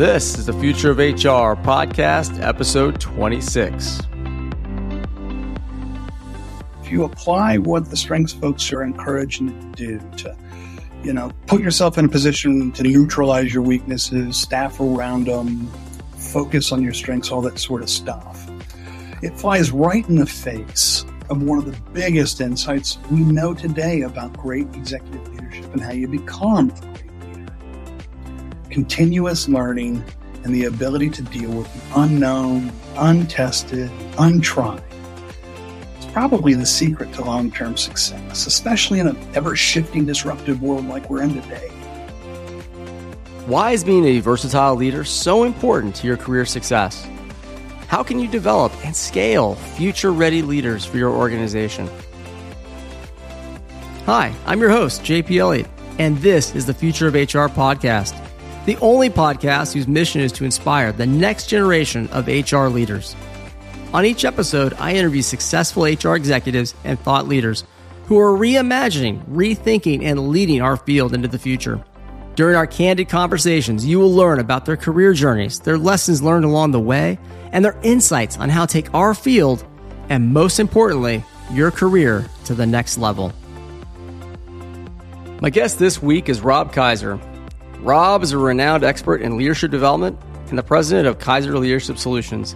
This is the Future of HR podcast, episode 26. If you apply what the strengths folks are encouraging to do to, you know, put yourself in a position to neutralize your weaknesses, staff around them, focus on your strengths, all that sort of stuff, it flies right in the face of one of the biggest insights we know today about great executive leadership and how you become great. Continuous learning and the ability to deal with the unknown, untested, untried. It's probably the secret to long term success, especially in an ever shifting, disruptive world like we're in today. Why is being a versatile leader so important to your career success? How can you develop and scale future ready leaders for your organization? Hi, I'm your host, JP Elliott, and this is the Future of HR podcast, the only podcast whose mission is to inspire the next generation of HR leaders. On each episode, I interview successful HR executives and thought leaders who are reimagining, rethinking, and leading our field into the future. During our candid conversations, you will learn about their career journeys, their lessons learned along the way, and their insights on how to take our field and, most importantly, your career to the next level. My guest this week is Rob Kaiser. Rob is a renowned expert in leadership development and the president of Kaiser Leadership Solutions,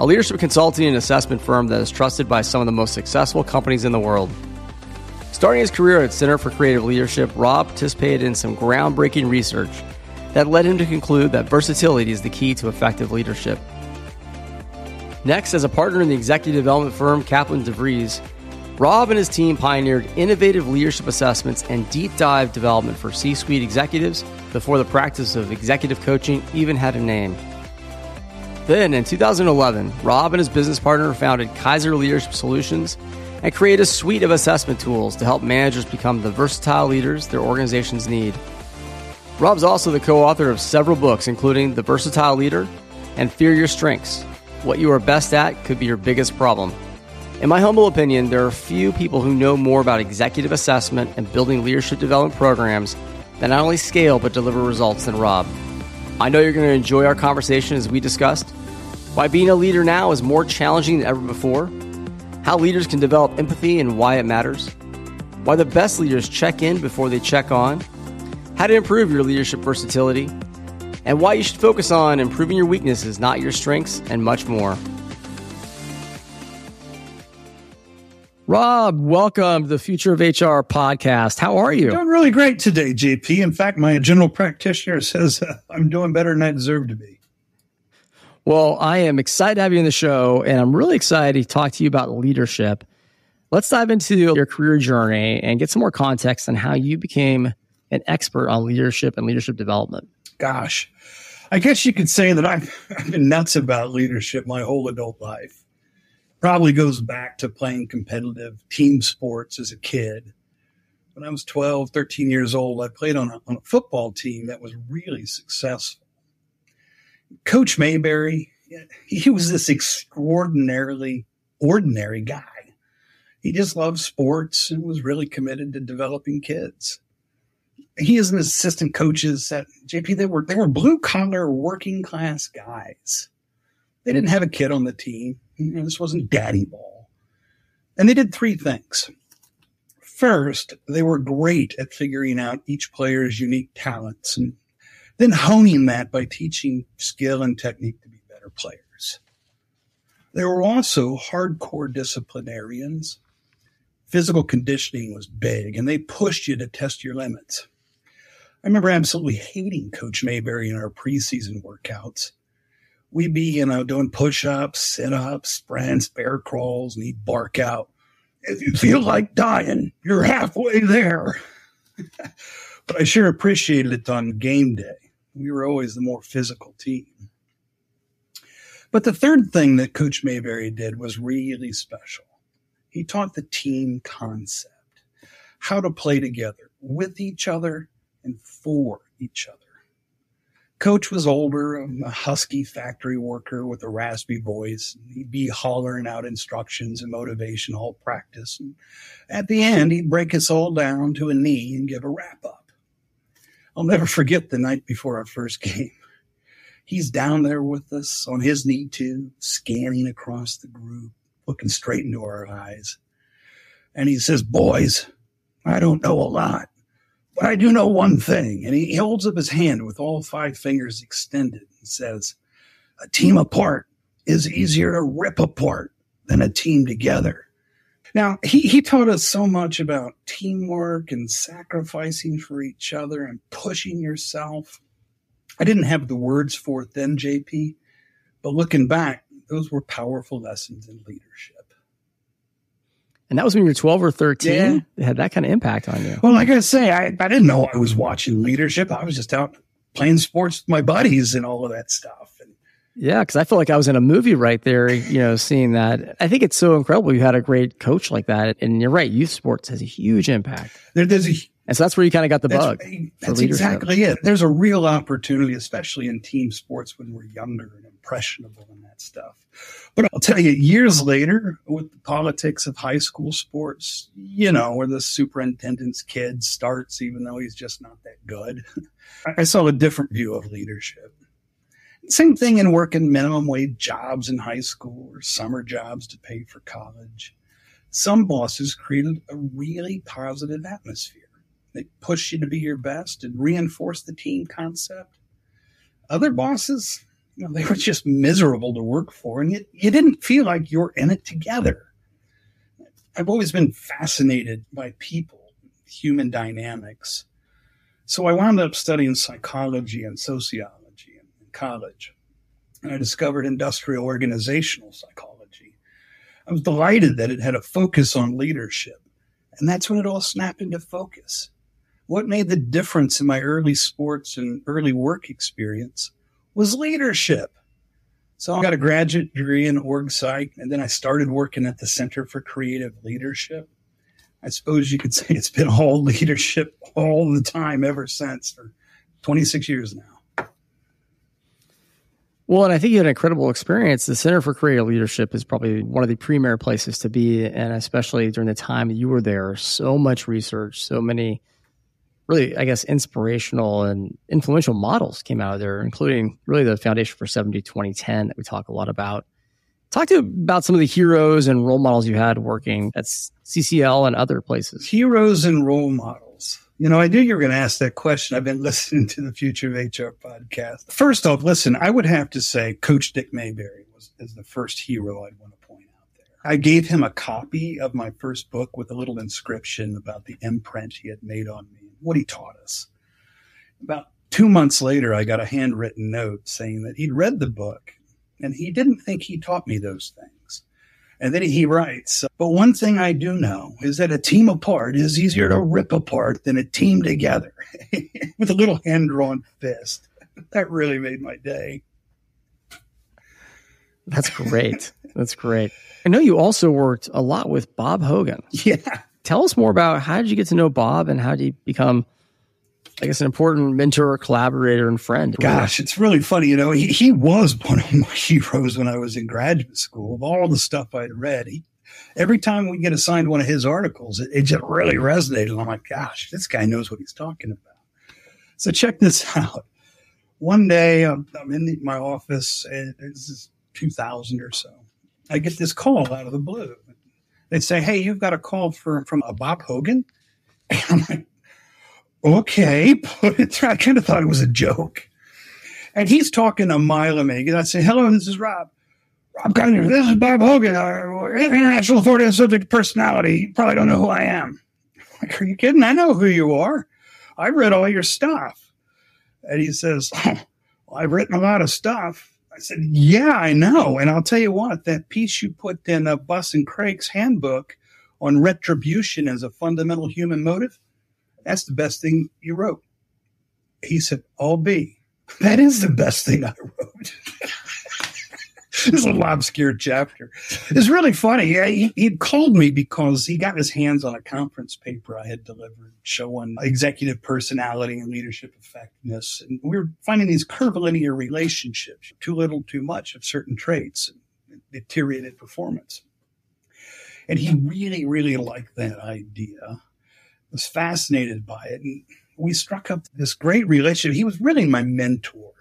a leadership consulting and assessment firm that is trusted by some of the most successful companies in the world. Starting his career at Center for Creative Leadership, Rob participated in some groundbreaking research that led him to conclude that versatility is the key to effective leadership. Next, as a partner in the executive development firm Kaplan DeVries, Rob and his team pioneered innovative leadership assessments and deep dive development for C suite executives before the practice of executive coaching even had a name. Then, in 2011, Rob and his business partner founded Kaiser Leadership Solutions and created a suite of assessment tools to help managers become the versatile leaders their organizations need. Rob's also the co author of several books, including The Versatile Leader and Fear Your Strengths What You Are Best At Could Be Your Biggest Problem. In my humble opinion, there are few people who know more about executive assessment and building leadership development programs that not only scale but deliver results than Rob. I know you're going to enjoy our conversation as we discussed. Why being a leader now is more challenging than ever before, how leaders can develop empathy and why it matters, why the best leaders check in before they check on, how to improve your leadership versatility, and why you should focus on improving your weaknesses, not your strengths, and much more. Rob, welcome to the Future of HR podcast. How are you? Doing really great today, JP. In fact, my general practitioner says uh, I'm doing better than I deserve to be. Well, I am excited to have you on the show, and I'm really excited to talk to you about leadership. Let's dive into your career journey and get some more context on how you became an expert on leadership and leadership development. Gosh, I guess you could say that I've, I've been nuts about leadership my whole adult life probably goes back to playing competitive team sports as a kid. When I was 12, 13 years old, I played on a, on a football team that was really successful. Coach Mayberry, he was this extraordinarily ordinary guy. He just loved sports and was really committed to developing kids. He is an assistant coaches at JP. They were they were blue collar working class guys. They didn't have a kid on the team. You know, this wasn't daddy ball. And they did three things. First, they were great at figuring out each player's unique talents and then honing that by teaching skill and technique to be better players. They were also hardcore disciplinarians. Physical conditioning was big and they pushed you to test your limits. I remember absolutely hating Coach Mayberry in our preseason workouts we'd be, you know, doing push ups, sit ups, sprints, bear crawls, and he'd bark out, If you feel like dying, you're halfway there. but I sure appreciated it on game day. We were always the more physical team. But the third thing that Coach Mayberry did was really special. He taught the team concept, how to play together with each other and for each other. Coach was older, um, a husky factory worker with a raspy voice. He'd be hollering out instructions and motivation all practice. And at the end, he'd break us all down to a knee and give a wrap up. I'll never forget the night before our first game. He's down there with us on his knee too, scanning across the group, looking straight into our eyes. And he says, Boys, I don't know a lot, but I do know one thing. And he holds up his hand with all five fingers extended and says, A team apart is easier to rip apart than a team together. Now, he, he taught us so much about teamwork and sacrificing for each other and pushing yourself. I didn't have the words for it then, JP, but looking back, those were powerful lessons in leadership. And that was when you were 12 or 13? Yeah. It had that kind of impact on you. Well, like I say, I, I didn't know I was watching leadership. I was just out playing sports with my buddies and all of that stuff. And yeah, because I feel like I was in a movie right there, you know, seeing that. I think it's so incredible you had a great coach like that. And you're right, youth sports has a huge impact. There, there's a, and so that's where you kind of got the that's, bug. That's exactly it. There's a real opportunity, especially in team sports when we're younger impressionable and that stuff. But I'll tell you, years later, with the politics of high school sports, you know, where the superintendent's kid starts, even though he's just not that good, I saw a different view of leadership. Same thing in working minimum wage jobs in high school or summer jobs to pay for college. Some bosses created a really positive atmosphere. They push you to be your best and reinforce the team concept. Other bosses, you know, they were just miserable to work for, and you, you didn't feel like you're in it together. I've always been fascinated by people, human dynamics. So I wound up studying psychology and sociology in college. And I discovered industrial organizational psychology. I was delighted that it had a focus on leadership. And that's when it all snapped into focus. What made the difference in my early sports and early work experience was leadership. So I got a graduate degree in org psych, and then I started working at the Center for Creative Leadership. I suppose you could say it's been all leadership all the time ever since for 26 years now. Well, and I think you had an incredible experience. The Center for Creative Leadership is probably one of the premier places to be, and especially during the time you were there, so much research, so many really, I guess, inspirational and influential models came out of there, including really the Foundation for 70 2010 that we talk a lot about. Talk to about some of the heroes and role models you had working at CCL and other places. Heroes and role models. You know, I knew you were going to ask that question. I've been listening to the Future of HR podcast. First off, listen, I would have to say Coach Dick Mayberry was is the first hero I'd want to point out there. I gave him a copy of my first book with a little inscription about the imprint he had made on me, what he taught us. About two months later, I got a handwritten note saying that he'd read the book and he didn't think he taught me those things. And then he writes, but one thing I do know is that a team apart is easier to rip apart than a team together with a little hand drawn fist. That really made my day. That's great. That's great. I know you also worked a lot with Bob Hogan. Yeah. Tell us more about how did you get to know Bob and how did you become I guess an important mentor, collaborator, and friend. Gosh, it's really funny. You know, he, he was one of my heroes when I was in graduate school. Of all the stuff I'd read, he, every time we get assigned one of his articles, it, it just really resonated. I'm like, gosh, this guy knows what he's talking about. So check this out. One day I'm, I'm in the, my office, and this is 2000 or so. I get this call out of the blue. They say, "Hey, you've got a call for, from a Bob Hogan." And I'm like, okay, put it through. I kind of thought it was a joke. And he's talking a mile a minute. I say, hello, this is Rob. Rob Gardner, this is Bob Hogan, our international authority on subject personality. You probably don't know who I am. I'm like, are you kidding? I know who you are. I read all your stuff. And he says, well, I've written a lot of stuff. I said, yeah, I know. And I'll tell you what, that piece you put in uh, a Buss and Craig's handbook on retribution as a fundamental human motive, that's the best thing you wrote. He said, I'll be. That is the best thing I this little obscure chapter. It's really funny. He, he'd called me because he got his hands on a conference paper I had delivered showing executive personality and leadership effectiveness. And we were finding these curvilinear relationships, too little, too much of certain traits, and deteriorated performance. And he really, really liked that idea was fascinated by it. And we struck up this great relationship. He was really my mentor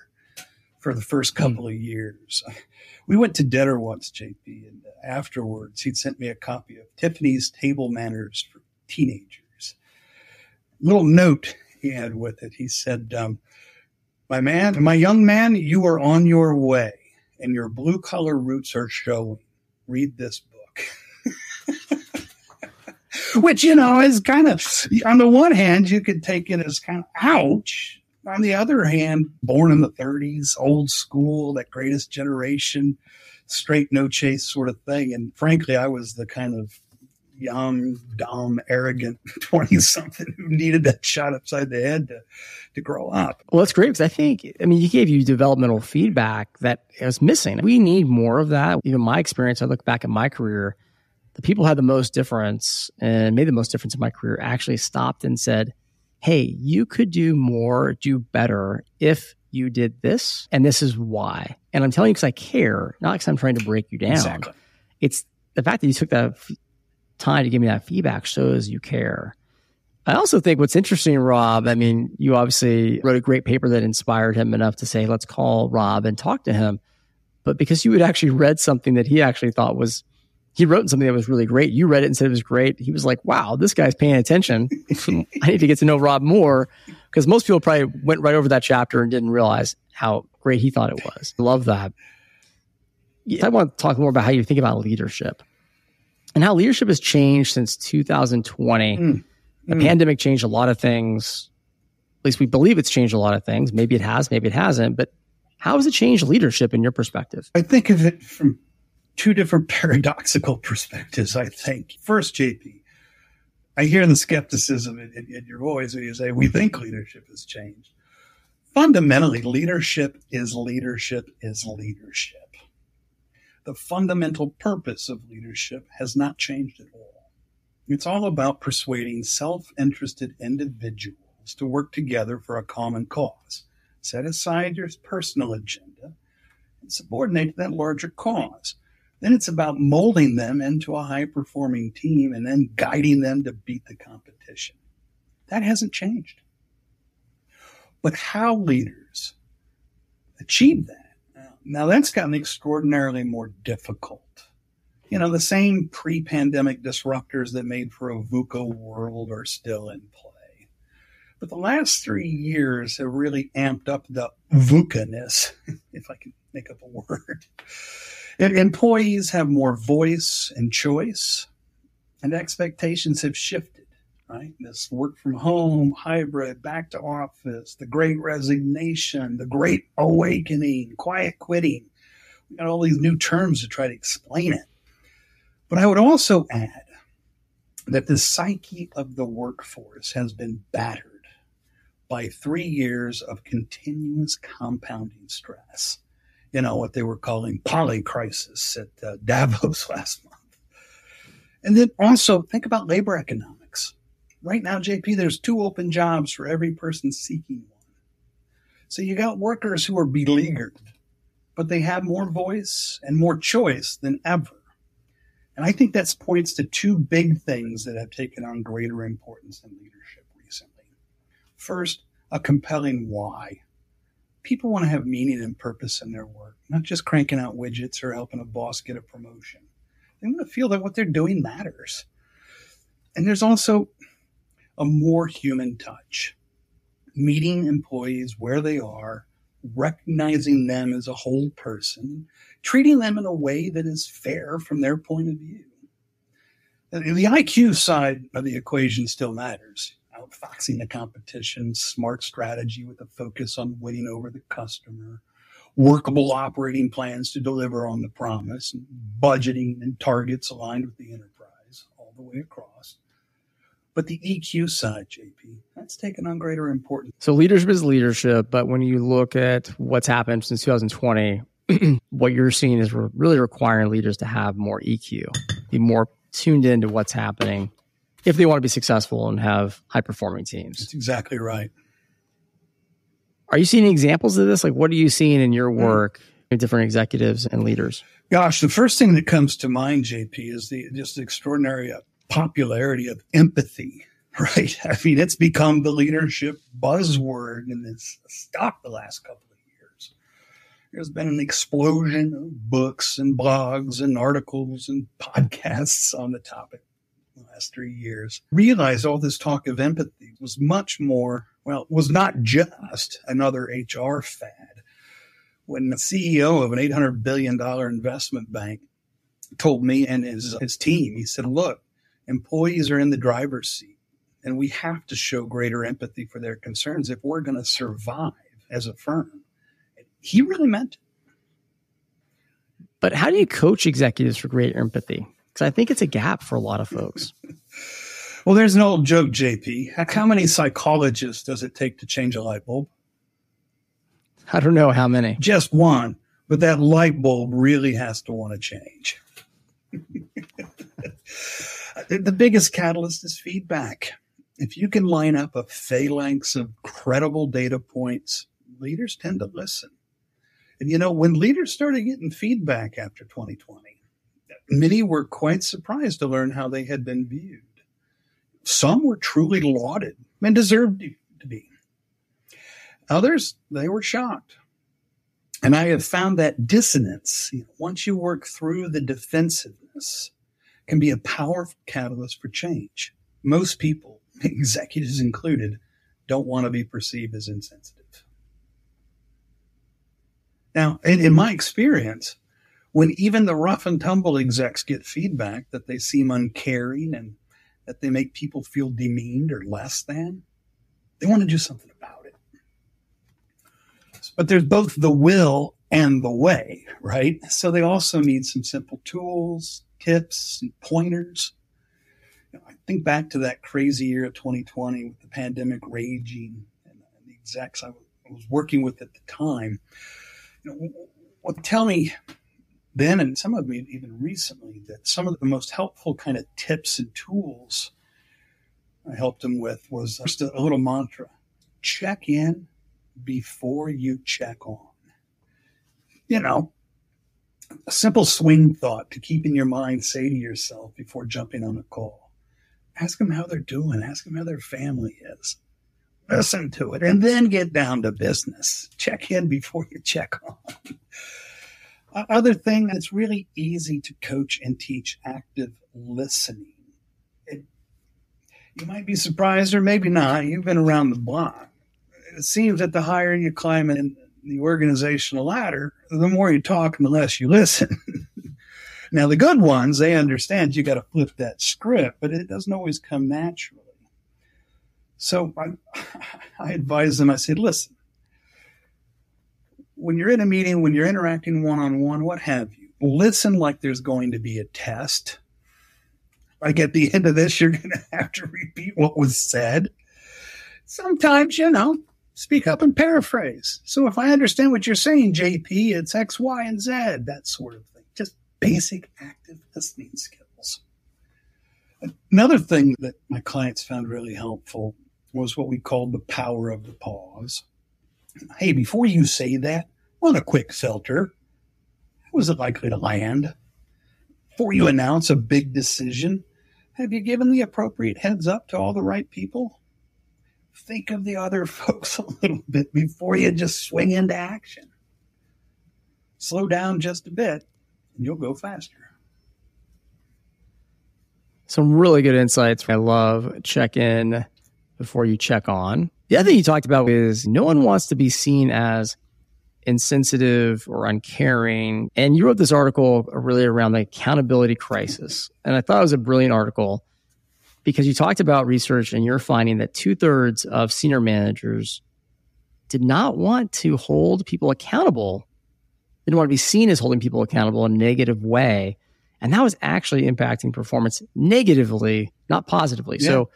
for the first couple of years. We went to dinner once, JP, and afterwards he'd sent me a copy of Tiffany's Table Manners for Teenagers. Little note he had with it. He said, um, "My man, my young man, you are on your way, and your blue collar roots are showing. Read this book." Which you know is kind of on the one hand you could take it as kind of ouch, on the other hand, born in the 30s, old school, that greatest generation, straight no chase sort of thing. And frankly, I was the kind of young, dumb, arrogant 20 something who needed that shot upside the head to, to grow up. Well, that's great because I think, I mean, you gave you developmental feedback that was missing. We need more of that. Even my experience, I look back at my career, the people who had the most difference and made the most difference in my career actually stopped and said, hey, you could do more, do better if you did this, and this is why. And I'm telling you because I care, not because I'm trying to break you down. Exactly. It's the fact that you took that f- time to give me that feedback shows you care. I also think what's interesting, Rob, I mean, you obviously wrote a great paper that inspired him enough to say, let's call Rob and talk to him. But because you had actually read something that he actually thought was he wrote something that was really great. You read it and said it was great. He was like, wow, this guy's paying attention. I need to get to know Rob more because most people probably went right over that chapter and didn't realize how great he thought it was. Love that. I want to talk more about how you think about leadership and how leadership has changed since 2020. Mm. The mm. pandemic changed a lot of things. At least we believe it's changed a lot of things. Maybe it has, maybe it hasn't. But how has it changed leadership in your perspective? I think of it from two different paradoxical perspectives, I think. First, JP, I hear the skepticism in, in, in, your voice when you say, we think leadership has changed. Fundamentally, leadership is leadership is leadership. The fundamental purpose of leadership has not changed at all. It's all about persuading self interested individuals to work together for a common cause. Set aside your personal agenda and subordinate to that larger cause. Then it's about molding them into a high performing team and then guiding them to beat the competition. That hasn't changed. But how leaders achieve that? Uh, now that's gotten extraordinarily more difficult. You know, the same pre pandemic disruptors that made for a VUCA world are still in play. But the last three years have really amped up the VUCA ness, if I can make up a word. Employees have more voice and choice, and expectations have shifted, right? This work from home, hybrid, back to office, the great resignation, the great awakening, quiet quitting. We got all these new terms to try to explain it. But I would also add that the psyche of the workforce has been battered by three years of continuous compounding stress you know, what they were calling polycrisis at uh, Davos last month. And then also think about labor economics. Right now, JP, there's two open jobs for every person seeking one. So you got workers who are beleaguered, but they have more voice and more choice than ever. And I think that points to two big things that have taken on greater importance in leadership recently. First, a compelling why people want to have meaning and purpose in their work, not just cranking out widgets or helping a boss get a promotion. They want to feel that what they're doing matters. And there's also a more human touch, meeting employees where they are, recognizing them as a whole person, treating them in a way that is fair from their point of view. The IQ side of the equation still matters outfoxing the competition, smart strategy with a focus on winning over the customer, workable operating plans to deliver on the promise, budgeting and targets aligned with the enterprise all the way across. But the EQ side, JP, that's taken on greater importance. So leadership is leadership, but when you look at what's happened since 2020, what you're seeing is we're really requiring leaders to have more EQ, be more tuned into what's happening if they want to be successful and have high performing teams. That's exactly right. Are you seeing examples of this? Like, what are you seeing in your mm. work, mm. different executives and leaders? Gosh, the first thing that comes to mind, JP, is the just extraordinary uh, popularity of empathy. Right? I mean, it's become the leadership buzzword, and it's stopped the last couple of years. there's been an explosion of books and blogs and articles and podcasts on the topic the last three years. Realized all this talk of empathy was much more, well, was not just another HR fad. When the CEO of an $800 billion investment bank told me and his, his team, he said, look, employees are in the driver's seat and we have to show greater empathy for their concerns if we're going to survive as a firm he really meant it. But how do you coach executives for greater empathy? Because I think it's a gap for a lot of folks. well, there's an old joke, JP. How many psychologists does it take to change a light bulb? I don't know how many. Just one. But that light bulb really has to want to change. the biggest catalyst is feedback. If you can line up a phalanx of credible data points, leaders tend to listen. And you know, when leaders started getting feedback after 2020, many were quite surprised to learn how they had been viewed. Some were truly lauded and deserved to be. Others, they were shocked. And I have found that dissonance, you know, once you work through the defensiveness, can be a powerful catalyst for change. Most people, executives included, don't want to be perceived as insensitive. Now, in, in my experience, when even the rough and tumble execs get feedback that they seem uncaring and that they make people feel demeaned or less than, they want to do something about it. But there's both the will and the way, right? So they also need some simple tools, tips, and pointers. You know, I think back to that crazy year of 2020 with the pandemic raging and the execs I was working with at the time You well, tell me then, and some of me even recently, that some of the most helpful kind of tips and tools I helped them with was just a little mantra check in before you check on. You know, a simple swing thought to keep in your mind, say to yourself before jumping on a call. Ask them how they're doing, ask them how their family is listen to it, and then get down to business. Check in before you check on. Other thing that's really easy to coach and teach active listening. It, you might be surprised, or maybe not. You've been around the block. It seems that the higher you climb in the organizational ladder, the more you talk and the less you listen. now, the good ones, they understand you got to flip that script, but it doesn't always come naturally. So I, I advise them, I said, listen, when you're in a meeting, when you're interacting one on one, what have you, listen like there's going to be a test. Like at the end of this, you're going to have to repeat what was said. Sometimes, you know, speak up and paraphrase. So if I understand what you're saying, JP, it's X, Y, and Z, that sort of thing. Just basic active listening skills. Another thing that my clients found really helpful was what we called the power of the pause. Hey, before you say that, want a quick filter. How is it likely to land? Before you announce a big decision, have you given the appropriate heads up to all the right people? Think of the other folks a little bit before you just swing into action. Slow down just a bit, and you'll go faster. Some really good insights. I love check in before you check on. The other thing you talked about is no one wants to be seen as insensitive or uncaring. And you wrote this article really around the accountability crisis. And I thought it was a brilliant article because you talked about research and you're finding that two thirds of senior managers did not want to hold people accountable, didn't want to be seen as holding people accountable in a negative way. And that was actually impacting performance negatively, not positively. Yeah. So,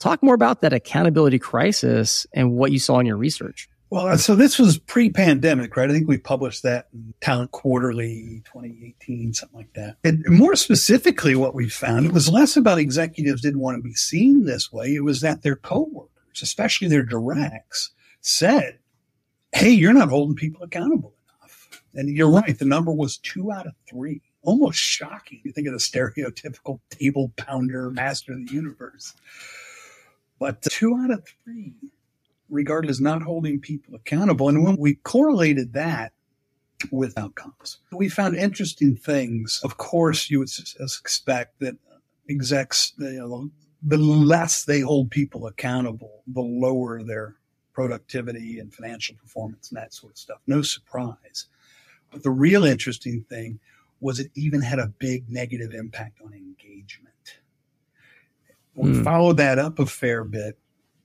Talk more about that accountability crisis and what you saw in your research. Well, uh, so this was pre-pandemic, right? I think we published that in Talent Quarterly 2018, something like that. And more specifically, what we found it was less about executives didn't want to be seen this way. It was that their coworkers, especially their directs, said, "Hey, you're not holding people accountable enough." And you're right. The number was two out of three. Almost shocking. You think of the stereotypical table pounder, master of the universe. But two out of three regarded as not holding people accountable. And when we correlated that with outcomes. We found interesting things. Of course, you would expect that execs, you know, the less they hold people accountable, the lower their productivity and financial performance and that sort of stuff. No surprise. But the real interesting thing was it even had a big negative impact on engagement. We mm. followed that up a fair bit.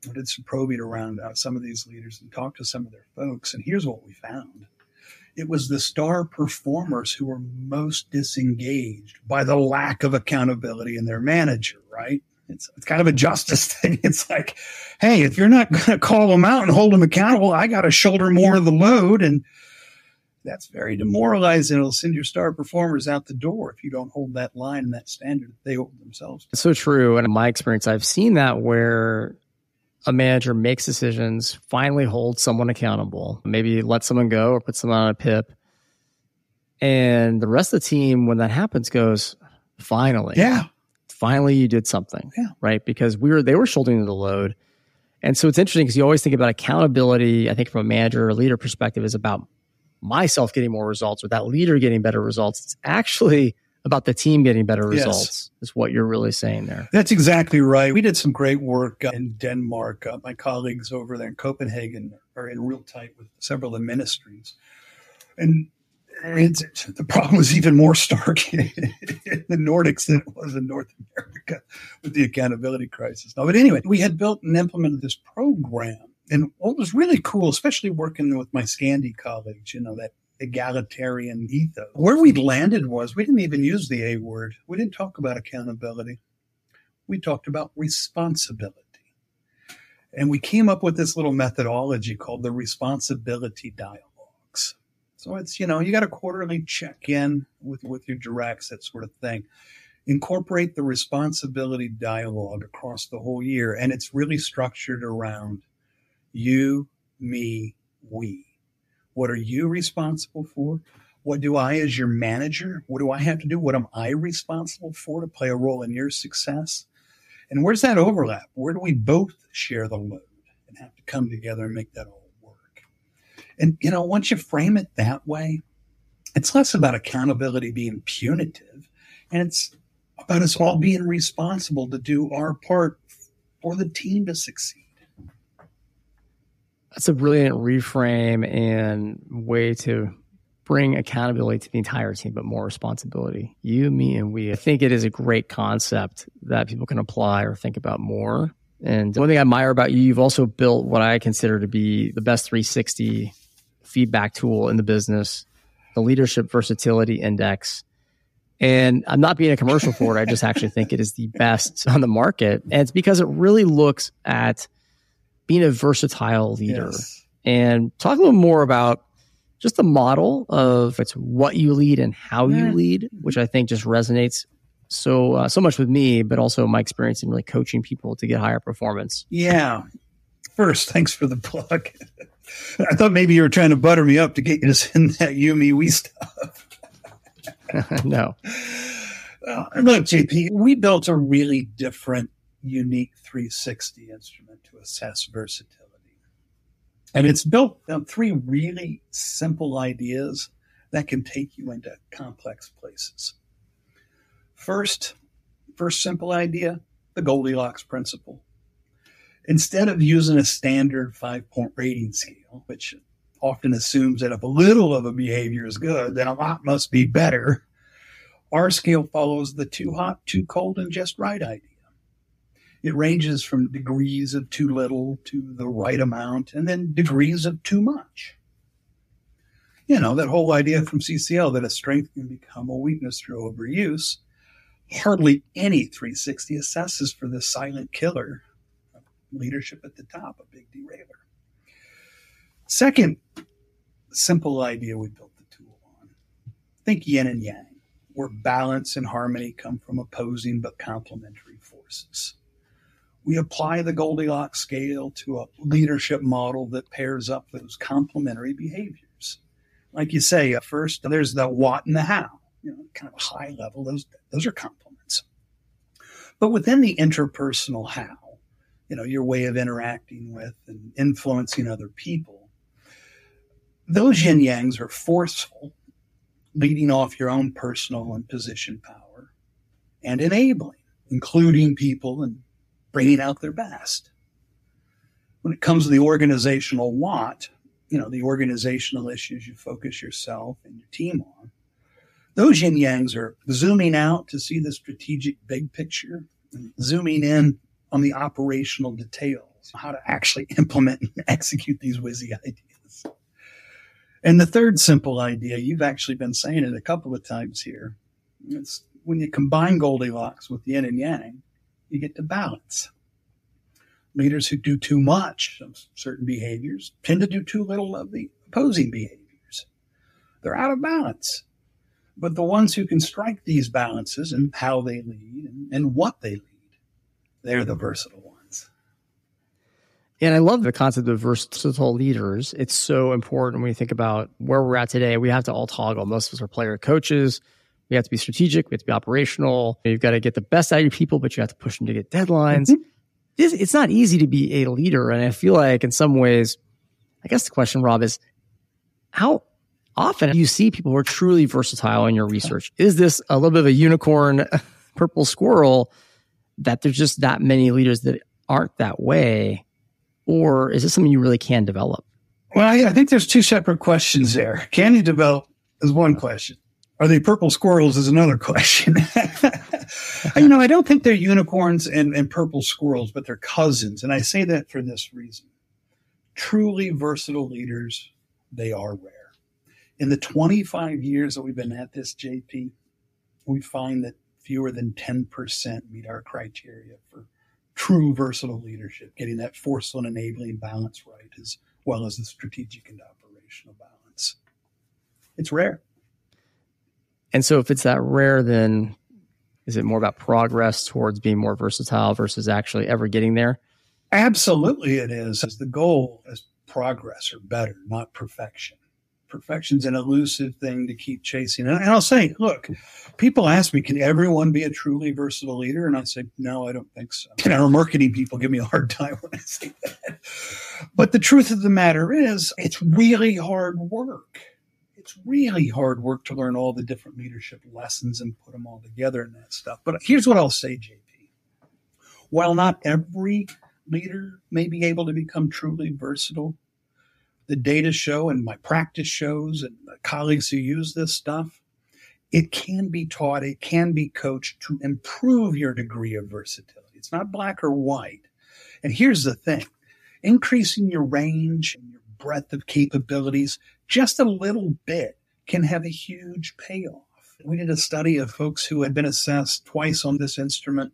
We did some probing around uh, some of these leaders and talked to some of their folks. And here's what we found it was the star performers who were most disengaged by the lack of accountability in their manager, right? It's, it's kind of a justice thing. It's like, hey, if you're not going to call them out and hold them accountable, I got to shoulder more of the load. And that's very demoralizing. It'll send your star performers out the door if you don't hold that line and that standard that they hold themselves. It's so true. And in my experience, I've seen that where a manager makes decisions, finally holds someone accountable, maybe let someone go or put someone on a PIP. And the rest of the team, when that happens, goes, finally. Yeah. Finally, you did something. Yeah. Right. Because we were, they were shouldering the load. And so it's interesting because you always think about accountability. I think from a manager or leader perspective is about myself getting more results or that leader getting better results. It's actually about the team getting better results yes. is what you're really saying there. That's exactly right. We did some great work in Denmark. Uh, my colleagues over there in Copenhagen are in real tight with several of the ministries. And it's, the problem was even more stark in the Nordics than it was in North America with the accountability crisis. No, but anyway, we had built and implemented this program and what was really cool, especially working with my Scandi colleagues, you know, that egalitarian ethos. Where we landed was we didn't even use the A word. We didn't talk about accountability. We talked about responsibility. And we came up with this little methodology called the responsibility dialogues. So it's, you know, you got a quarterly check in with, with your directs, that sort of thing. Incorporate the responsibility dialogue across the whole year. And it's really structured around you, me, we. What are you responsible for? What do I, as your manager, what do I have to do? What am I responsible for to play a role in your success? And where's that overlap? Where do we both share the load and have to come together and make that all work? And, you know, once you frame it that way, it's less about accountability being punitive and it's about us all being responsible to do our part for the team to succeed. That's a brilliant reframe and way to bring accountability to the entire team, but more responsibility. You, me, and we. I think it is a great concept that people can apply or think about more. And one thing I admire about you, you've also built what I consider to be the best 360 feedback tool in the business, the Leadership Versatility Index. And I'm not being a commercial for it. I just actually think it is the best on the market. And it's because it really looks at being a versatile leader. Yes. And talk a little more about just the model of it's what you lead and how you lead, which I think just resonates so uh, so much with me, but also my experience in really coaching people to get higher performance. Yeah. First, thanks for the plug. I thought maybe you were trying to butter me up to get you to send that you, me, we stuff. no. Well, look, JP, we built a really different, unique 360 instrument to assess versatility. And it's built on three really simple ideas that can take you into complex places. First, first simple idea, the Goldilocks principle. Instead of using a standard five point rating scale, which often assumes that if a little of a behavior is good, then a lot must be better, our scale follows the too hot, too cold, and just right idea. It ranges from degrees of too little to the right amount, and then degrees of too much. You know, that whole idea from CCL that a strength can become a weakness through overuse. Hardly any 360 assesses for the silent killer leadership at the top, a big derailer. Second simple idea we built the tool on think yin and yang, where balance and harmony come from opposing but complementary forces we apply the Goldilocks scale to a leadership model that pairs up those complementary behaviors. Like you say, at first there's the what and the how, you know, kind of high level. Those those are complements. But within the interpersonal how, you know, your way of interacting with and influencing other people, those yin yangs are forceful, leading off your own personal and position power, and enabling, including people and bringing out their best. When it comes to the organizational want, you know, the organizational issues you focus yourself and your team on, those yin yangs are zooming out to see the strategic big picture, and zooming in on the operational details, how to actually implement and execute these whizzy ideas. And the third simple idea, you've actually been saying it a couple of times here. It's when you combine Goldilocks with yin and yang, you get to balance. Leaders who do too much of certain behaviors tend to do too little of the opposing behaviors. They're out of balance. But the ones who can strike these balances and how they lead and, and what they lead, they're the versatile ones. And I love the concept of versatile leaders. It's so important when you think about where we're at today. We have to all toggle. Most of us are player coaches. We have to be strategic. We have to be operational. You've got to get the best out of your people, but you have to push them to get deadlines. Mm-hmm. It's not easy to be a leader. And I feel like in some ways, I guess the question, Rob, is how often do you see people who are truly versatile in your research. Is this a little bit of a unicorn, purple squirrel that there's just that many leaders that aren't that way? Or is this something you really can develop? Well, I, I think there's two separate questions there. Can you develop is one question. Are they purple squirrels is another question. you know, I don't think they're unicorns and, and purple squirrels, but they're cousins. And I say that for this reason. Truly versatile leaders, they are rare. In the 25 years that we've been at this, JP, we find that fewer than 10% meet our criteria for true versatile leadership, getting that forceful and enabling balance right, as well as the strategic and operational balance. It's rare. And so, if it's that rare, then is it more about progress towards being more versatile versus actually ever getting there? Absolutely, it is. As the goal is progress or better, not perfection perfection's an elusive thing to keep chasing. And I'll say, look, people ask me, can everyone be a truly versatile leader? And I say, no, I don't think so. And our marketing people give me a hard time when I say that. But the truth of the matter is, it's really hard work. It's really hard work to learn all the different leadership lessons and put them all together and that stuff. But here's what I'll say, JP. While not every leader may be able to become truly versatile, the data show and my practice shows and colleagues who use this stuff, it can be taught, it can be coached to improve your degree of versatility. It's not black or white. And here's the thing increasing your range and breadth of capabilities just a little bit can have a huge payoff. We did a study of folks who had been assessed twice on this instrument,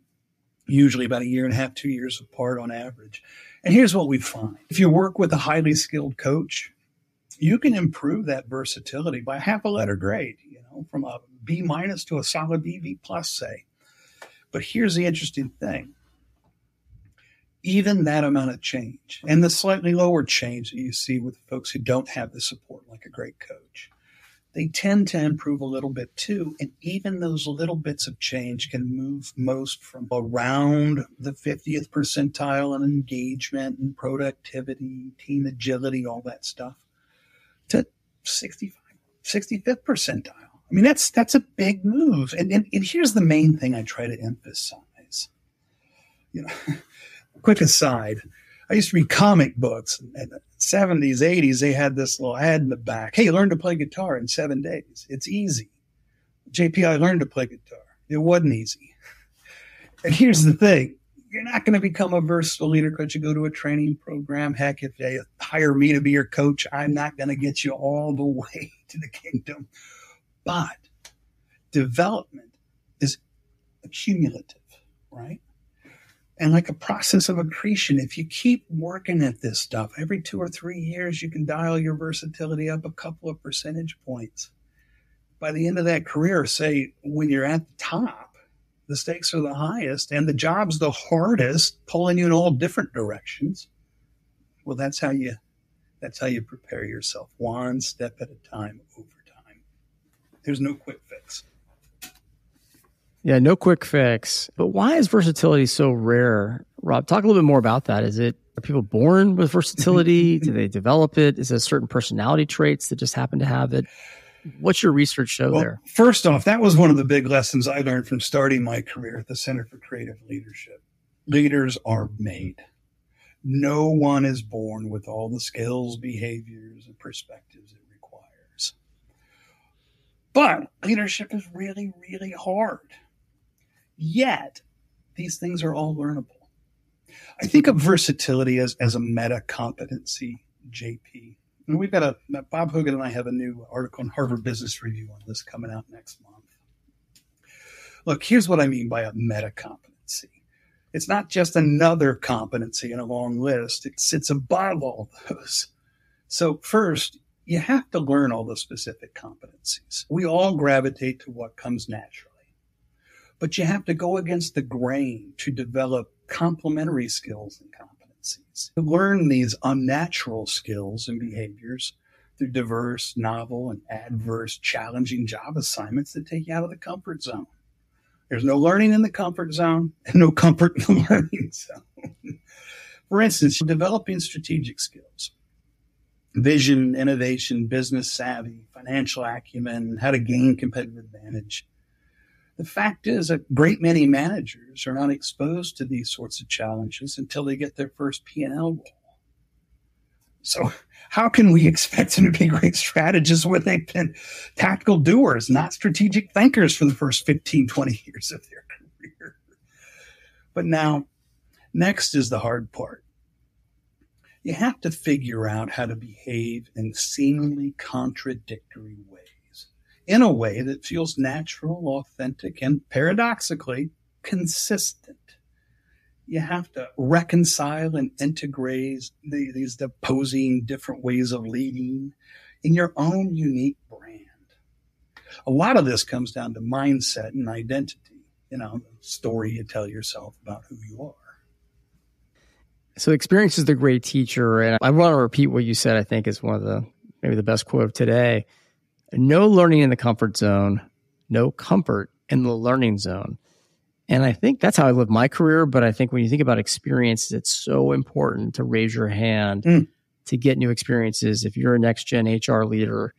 usually about a year and a half, two years apart on average. And here's what we find. If you work with a highly skilled coach, you can improve that versatility by half a letter grade, you know, from a B minus to a solid BB plus, say. But here's the interesting thing. Even that amount of change and the slightly lower change that you see with folks who don't have the support like a great coach they tend to improve a little bit too. And even those little bits of change can move most from around the 50th percentile in engagement and productivity, team agility, all that stuff to 65, 65th percentile. I mean, that's, that's a big move. And, and, and here's the main thing I try to emphasize. You know, quick aside, I used to read comic books. In the 70s, 80s, they had this little ad in the back. Hey, learn to play guitar in seven days. It's easy. JP, I learned to play guitar. It wasn't easy. And here's the thing. You're not going to become a versatile leader because you go to a training program. Heck, if they hire me to be your coach, I'm not going to get you all the way to the kingdom. But development is accumulative, right? And like a process of accretion. If you keep working at this stuff every two or three years, you can dial your versatility up a couple of percentage points. By the end of that career, say when you're at the top, the stakes are the highest and the job's the hardest, pulling you in all different directions. Well, that's how you that's how you prepare yourself one step at a time over time. There's no quick fix. Yeah, no quick fix. But why is versatility so rare? Rob, talk a little bit more about that. Is it are people born with versatility? Do they develop it? Is it certain personality traits that just happen to have it? What's your research show well, there? First off, that was one of the big lessons I learned from starting my career at the Center for Creative Leadership. Leaders are made. No one is born with all the skills, behaviors, and perspectives it requires. But leadership is really, really hard. Yet, these things are all learnable. I think of versatility as, as a meta competency, JP. And we've got a, Bob Hogan and I have a new article in Harvard Business Review on this coming out next month. Look, here's what I mean by a meta competency. It's not just another competency in a long list. It sits above all those. So first, you have to learn all the specific competencies. We all gravitate to what comes naturally but you have to go against the grain to develop complementary skills and competencies. To learn these unnatural skills and behaviors through diverse, novel, and adverse, challenging job assignments that take you out of the comfort zone. There's no learning in the comfort zone and no comfort in the learning zone. For instance, developing strategic skills, vision, innovation, business savvy, financial acumen, how to gain competitive advantage, the fact is, a great many managers are not exposed to these sorts of challenges until they get their first P&L role. So, how can we expect them to be great strategists when they've been tactical doers, not strategic thinkers for the first 15, 20 years of their career? But now, next is the hard part. You have to figure out how to behave in seemingly contradictory ways in a way that feels natural, authentic, and paradoxically consistent. You have to reconcile and integrate these opposing different ways of leading in your own unique brand. A lot of this comes down to mindset and identity, you know, the story you tell yourself about who you are. So experience is the great teacher. And I want to repeat what you said, I think is one of the maybe the best quote of today no learning in the comfort zone, no comfort in the learning zone. And I think that's how I live my career. But I think when you think about experiences, it's so important to raise your hand mm. to get new experiences. If you're a next gen HR leader,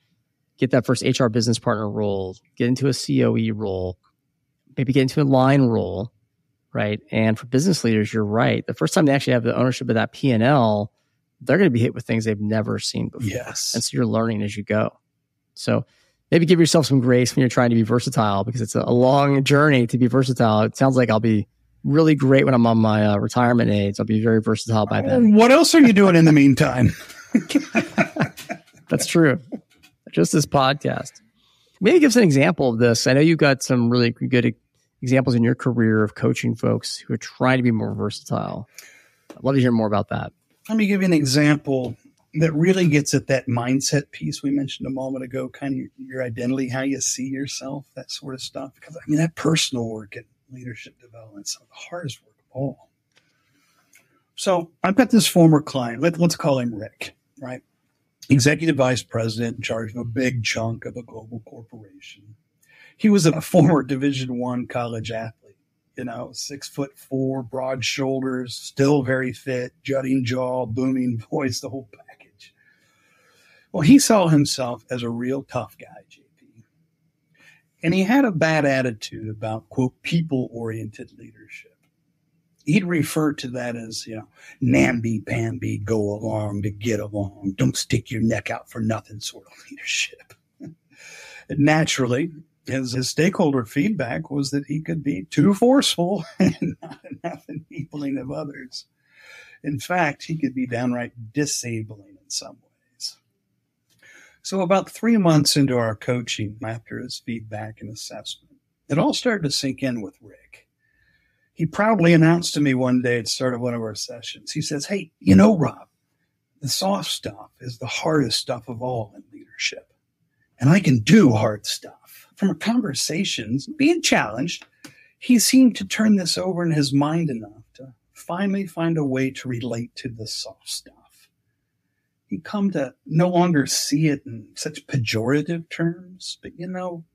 get that first HR business partner role, get into a COE role, maybe get into a line role, right? And for business leaders, you're right. The first time they actually have the ownership of that P and L, they're going to be hit with things they've never seen before. Yes, and so you're learning as you go. So maybe give yourself some grace when you're trying to be versatile because it's a long journey to be versatile. It sounds like I'll be really great when I'm on my uh, retirement age. I'll be very versatile by then. What else are you doing in the meantime? That's true. Just this podcast. Maybe give us an example of this. I know you've got some really good examples in your career of coaching folks who are trying to be more versatile. I'd love to hear more about that. Let me give you an example that really gets at that mindset piece we mentioned a moment ago, kind of your identity, how you see yourself, that sort of stuff. Because I mean, that personal work and leadership development is the hardest work of all. So I've got this former client. Let, let's call him Rick, right? Executive vice president in charge of a big chunk of a global corporation. He was a former Division One college athlete you know, six foot four, broad shoulders, still very fit, jutting jaw, booming voice, the whole well, he saw himself as a real tough guy, JP. And he had a bad attitude about, quote, people oriented leadership. He'd refer to that as, you know, namby pamby, go along to get along, don't stick your neck out for nothing sort of leadership. naturally, his, his stakeholder feedback was that he could be too forceful and not enough enabling of others. In fact, he could be downright disabling in some way. So, about three months into our coaching, after his feedback and assessment, it all started to sink in with Rick. He proudly announced to me one day at the start of one of our sessions, he says, Hey, you know, Rob, the soft stuff is the hardest stuff of all in leadership. And I can do hard stuff. From our conversations, being challenged, he seemed to turn this over in his mind enough to finally find a way to relate to the soft stuff he come to no longer see it in such pejorative terms, but you know,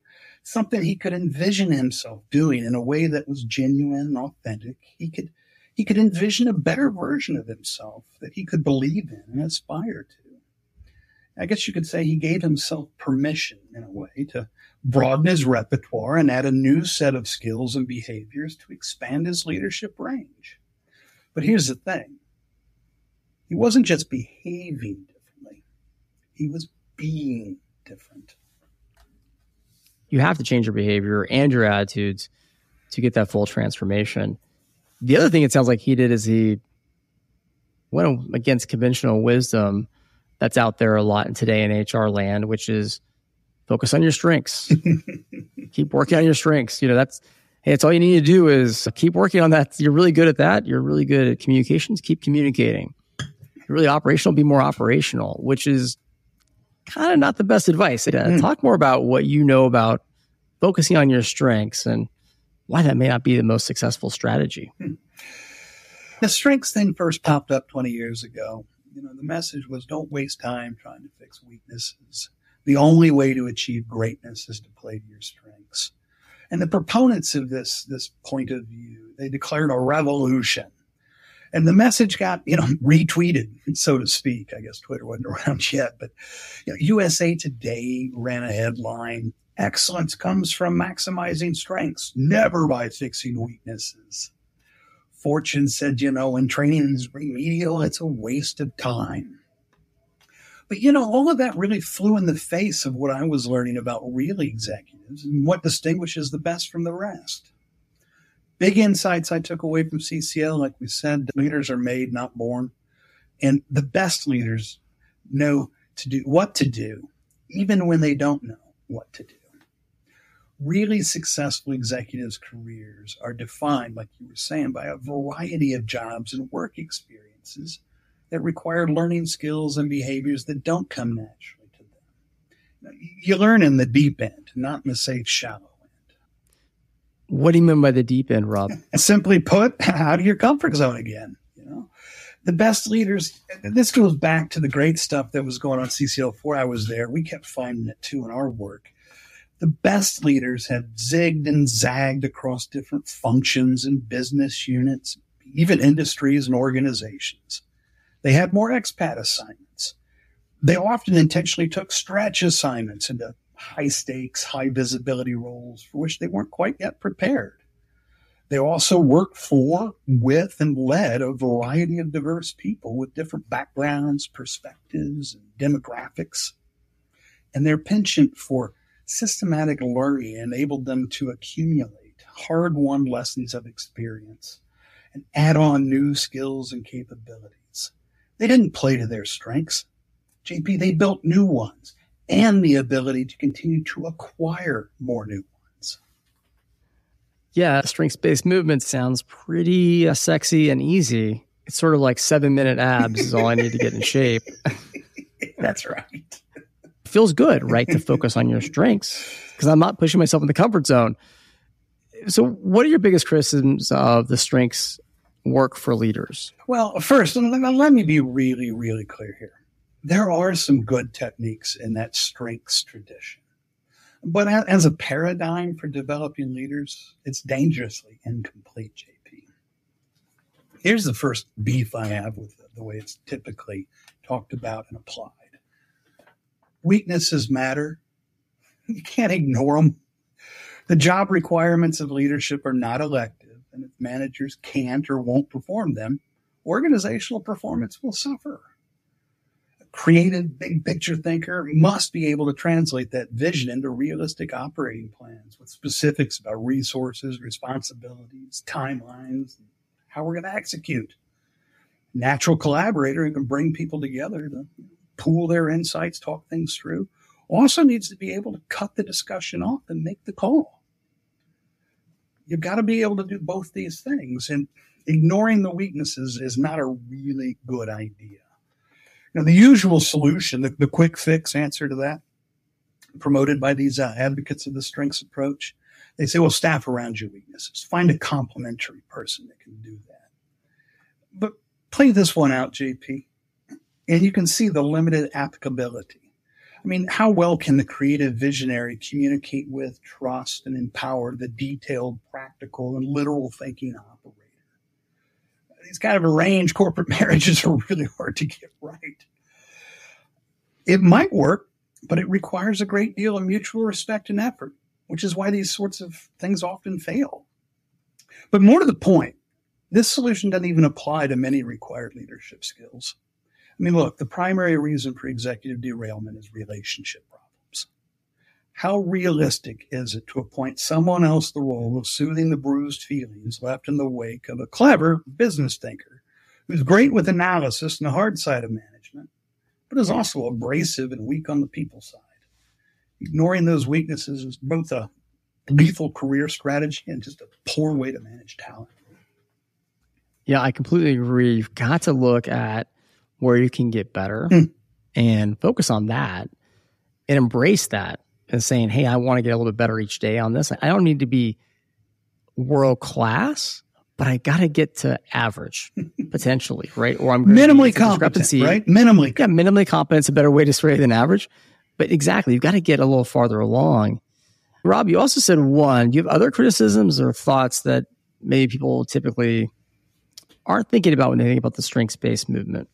something he could envision himself doing in a way that was genuine and authentic. He could He could envision a better version of himself that he could believe in and aspire to. I guess you could say he gave himself permission, in a way, to broaden his repertoire and add a new set of skills and behaviors to expand his leadership range. But here's the thing he wasn't just behaving he was being different. You have to change your behavior and your attitudes to get that full transformation. The other thing it sounds like he did is he went against conventional wisdom that's out there a lot in today in HR land, which is focus on your strengths. keep working on your strengths. You know, that's hey, it's all you need to do is keep working on that. You're really good at that. You're really good at communications. Keep communicating. You're really operational. Be more operational, which is kind of not the best advice. Uh, mm. Talk more about what you know about focusing on your strengths and why that may not be the most successful strategy. Hmm. The strengths thing first popped up 20 years ago. You know, the message was don't waste time trying to fix weaknesses. The only way to achieve greatness is to play to your strengths. And the proponents of this, this point of view, they declared a revolution. And the message got, you know, retweeted, so to speak. I guess Twitter wasn't around yet, but you know, USA Today ran a headline. Excellence comes from maximizing strengths, never by fixing weaknesses. Fortune said, you know, when training is remedial, it's a waste of time. But, you know, all of that really flew in the face of what I was learning about real executives and what distinguishes the best from the rest. Big insights I took away from CCL, like we said, leaders are made, not born. And the best leaders know to do what to do, even when they don't know what to do really successful executives' careers are defined, like you were saying, by a variety of jobs and work experiences that require learning skills and behaviors that don't come naturally to them. You learn in the deep end, not in the safe, shallow. What do you mean by the deep end, Rob? Simply put, out of your comfort zone again. You know, the best leaders. This goes back to the great stuff that was going on CCL before I was there. We kept finding it too in our work the best leaders have zigged and zagged across different functions and business units, even industries and organizations. They had more expat assignments. They often intentionally took stretch assignments into high stakes, high visibility roles for which they weren't quite yet prepared. They also worked for, with, and led a variety of diverse people with different backgrounds, perspectives, and demographics. And their penchant for systematic learning enabled them to accumulate hard won lessons of experience and add on new skills and capabilities. They didn't play to their strengths. JP, they built new ones and the ability to continue to acquire more new ones. Yeah, strengths based movement sounds pretty uh, sexy and easy. It's sort of like seven minute abs is all I need to get in shape. That's right feels good, right? to focus on your strengths because I'm not pushing myself in the comfort zone. So, what are your biggest criticisms of the strengths work for leaders? Well, first, let me be really, really clear here. There are some good techniques in that strengths tradition. But as a paradigm for developing leaders, it's dangerously incomplete, JP. Here's the first beef I have with the way it's typically talked about and applied. Weaknesses matter. You can't ignore them. The job requirements of leadership are not elective, and if managers can't or won't perform them, organizational performance will suffer. Creative, big picture thinker must be able to translate that vision into realistic operating plans with specifics about resources, responsibilities, timelines, how we're going to execute. Natural collaborator who can bring people together to pool their insights, talk things through, also needs to be able to cut the discussion off and make the call. You've got to be able to do both these things. And ignoring the weaknesses is not a really good idea. Know, the usual solution, the, the quick fix answer to that, promoted by these uh, advocates of the strengths approach, they say, well, staff around your weaknesses. Find a complementary person that can do that. But play this one out, JP and you can see the limited applicability. I mean, how well can the creative visionary communicate with, trust, and empower the detailed, practical, and literal thinking operator? These kind of arranged corporate marriages are really hard to get right. It might work, but it requires a great deal of mutual respect and effort, which is why these sorts of things often fail. But more to the point, this solution doesn't even apply to many required leadership skills. I mean, look, the primary reason for executive derailment is relationship. How realistic is it to appoint someone else the role of soothing the bruised feelings left in the wake of a clever business thinker who's great with analysis and the hard side of management, but is also abrasive and weak on the people side? Ignoring those weaknesses is both a lethal career strategy and just a poor way to manage talent. Yeah, I completely agree. You've got to look at where you can get better mm. and focus on that and embrace that and saying, Hey, I want to get a little bit better each day on this. I don't need to be world class, but I got to get to average potentially, right? Or I'm minimally competent, right? Minimally. Yeah, minimally competent is a better way to say than average. But exactly, you've got to get a little farther along. Rob, you also said one. Do you have other criticisms or thoughts that maybe people typically aren't thinking about when they think about the strengths based movement?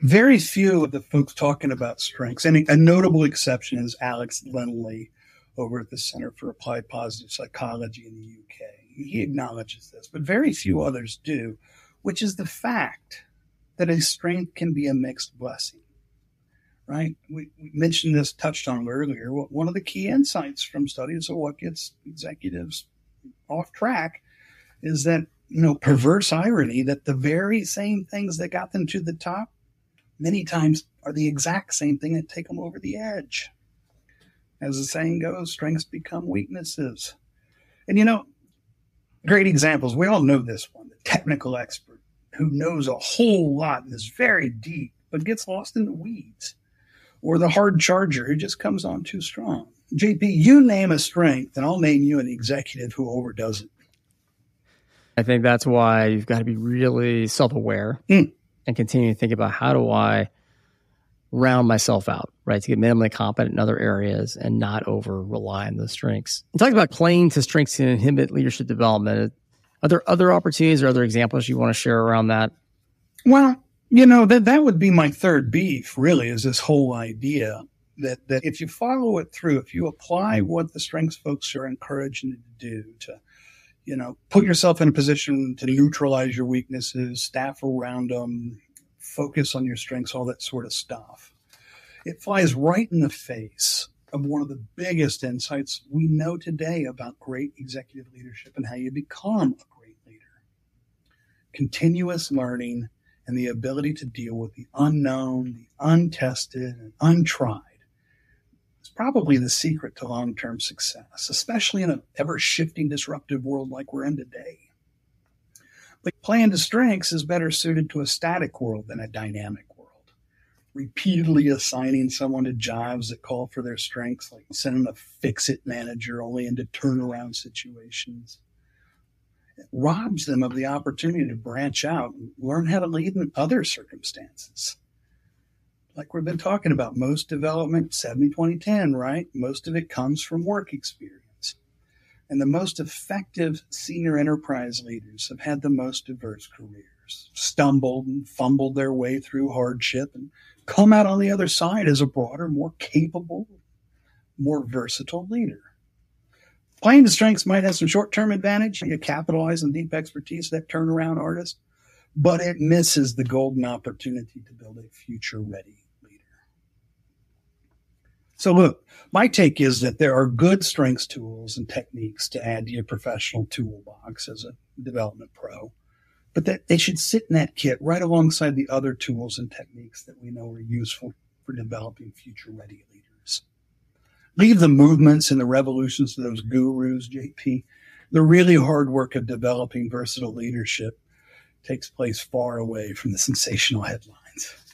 Very few of the folks talking about strengths, and a notable exception is Alex Linley over at the Center for Applied Positive Psychology in the UK. He acknowledges this, but very few others do, which is the fact that a strength can be a mixed blessing. Right? We, we mentioned this, touched on earlier. One of the key insights from studies of what gets executives off track is that you know, perverse irony that the very same things that got them to the top many times are the exact same thing that take them over the edge. As the saying goes, strengths become weaknesses. And you know, great examples. We all know this one the technical expert who knows a whole lot and is very deep, but gets lost in the weeds. Or the hard charger who just comes on too strong. JP, you name a strength, and I'll name you an executive who overdoes it. I think that's why you've got to be really self aware mm. And continue to think about how do I round myself out, right? To get minimally competent in other areas and not over rely on those strengths. You talked about playing to strengths and inhibit leadership development. Are there other opportunities or other examples you want to share around that? Well, you know, that that would be my third beef, really, is this whole idea that that if you follow it through, if you apply what the strengths folks are encouraging you to do to you know, put yourself in a position to neutralize your weaknesses, staff around them, focus on your strengths, all that sort of stuff. It flies right in the face of one of the biggest insights we know today about great executive leadership and how you become a great leader. Continuous learning and the ability to deal with the unknown, the untested, and untried probably the secret to long term success, especially in an ever shifting, disruptive world like we're in today. But playing to strengths is better suited to a static world than a dynamic world. Repeatedly assigning someone to jobs that call for their strengths, like sending a fix it manager only into turnaround situations, it robs them of the opportunity to branch out and learn how to lead in other circumstances like we've been talking about, most development 70 20 10, right? Most of it comes from work experience. And the most effective senior enterprise leaders have had the most diverse careers, stumbled and fumbled their way through hardship and come out on the other side as a broader, more capable, more versatile leader. Playing to strengths might have some short term advantage. You capitalize on deep expertise, that turnaround artist, but it misses the golden opportunity to build a future ready so look, my take is that there are good strengths tools and techniques to add to your professional toolbox as a development pro, but that they should sit in that kit right alongside the other tools and techniques that we know are useful for developing future ready leaders. Leave the movements and the revolutions to those gurus, JP. The really hard work of developing versatile leadership takes place far away from the sensational headlines.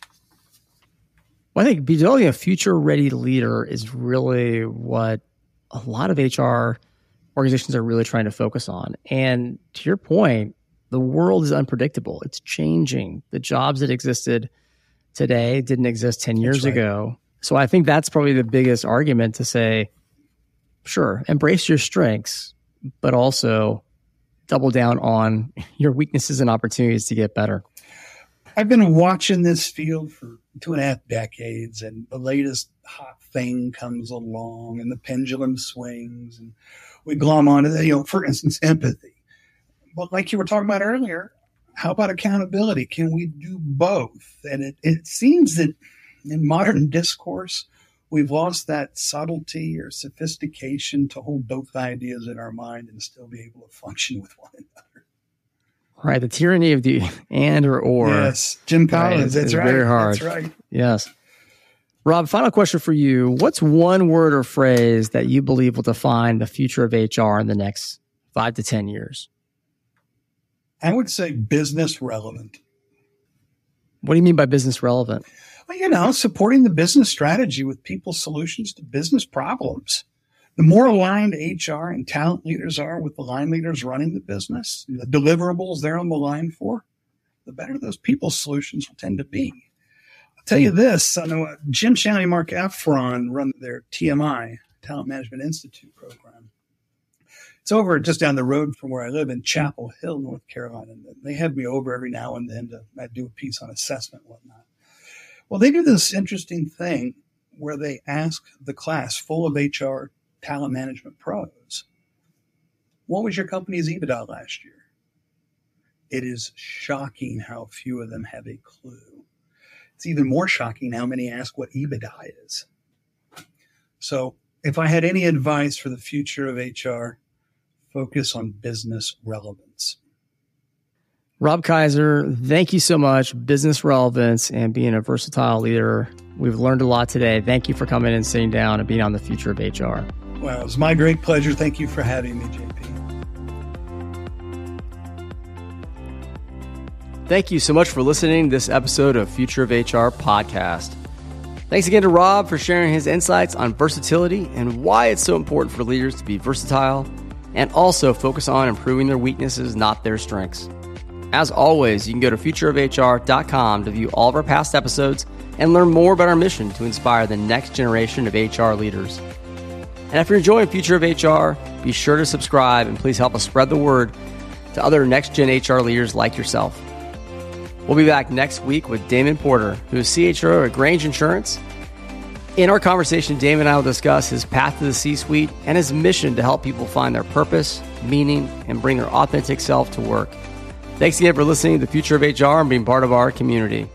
Well, I think building a future ready leader is really what a lot of HR organizations are really trying to focus on. And to your point, the world is unpredictable. It's changing. The jobs that existed today didn't exist 10 years right. ago. So I think that's probably the biggest argument to say, sure, embrace your strengths, but also double down on your weaknesses and opportunities to get better? I've been watching this field for two and a half decades, and the latest hot thing comes along, and the pendulum swings, and we glom onto that. You know, for instance, empathy. But like you were talking about earlier, how about accountability? Can we do both? And it, it seems that in modern discourse, we've lost that subtlety or sophistication to hold both ideas in our mind and still be able to function with one another. Right, the tyranny of the and or or. Yes, Jim Collins. Right, that's right. Very hard. That's right. Yes. Rob, final question for you. What's one word or phrase that you believe will define the future of HR in the next five to 10 years? I would say business relevant. What do you mean by business relevant? Well, you know, supporting the business strategy with people's solutions to business problems. The more aligned HR and talent leaders are with the line leaders running the business, the deliverables they're on the line for, the better those people's solutions will tend to be. I'll tell you this, I know uh, Jim Shanley and Marc Effron run their TMI, Talent Management Institute program. It's over just down the road from where I live in Chapel Hill, North Carolina. They have me over every now and then to I do a piece on assessment and whatnot. Well, they do this interesting thing where they ask the class full of HR talent management pros, what was your company's EBITDA last year? It is shocking how few of them have a clue. It's even more shocking how many ask what EBITDA is. So, if I had any advice for the future of HR, focus on business relevance. Rob Kaiser, thank you so much. Business relevance and being a versatile leader. We've learned a lot today. Thank you for coming and sitting down and being on the future of HR. Well, it's my great pleasure. Thank you for having me, JP. Thank you so much for listening to this episode of Future of HR podcast. Thanks again to Rob for sharing his insights on versatility and why it's so important for leaders to be versatile and also focus on improving their weaknesses, not their strengths. As always, you can go to futureofhr.com to view all of our past episodes and learn more about our mission to inspire the next generation of HR leaders. And if you're enjoying Future of HR, be sure to subscribe and please help us spread the word to other next gen HR leaders like yourself. We'll be back next week with Damon Porter, who is CHRO at Grange Insurance in our conversation, Damon and I will discuss his path to the C suite and his mission to help people find their purpose, meaning, and bring their authentic self to work. Thanks again for listening to the future of HR and being part of our community.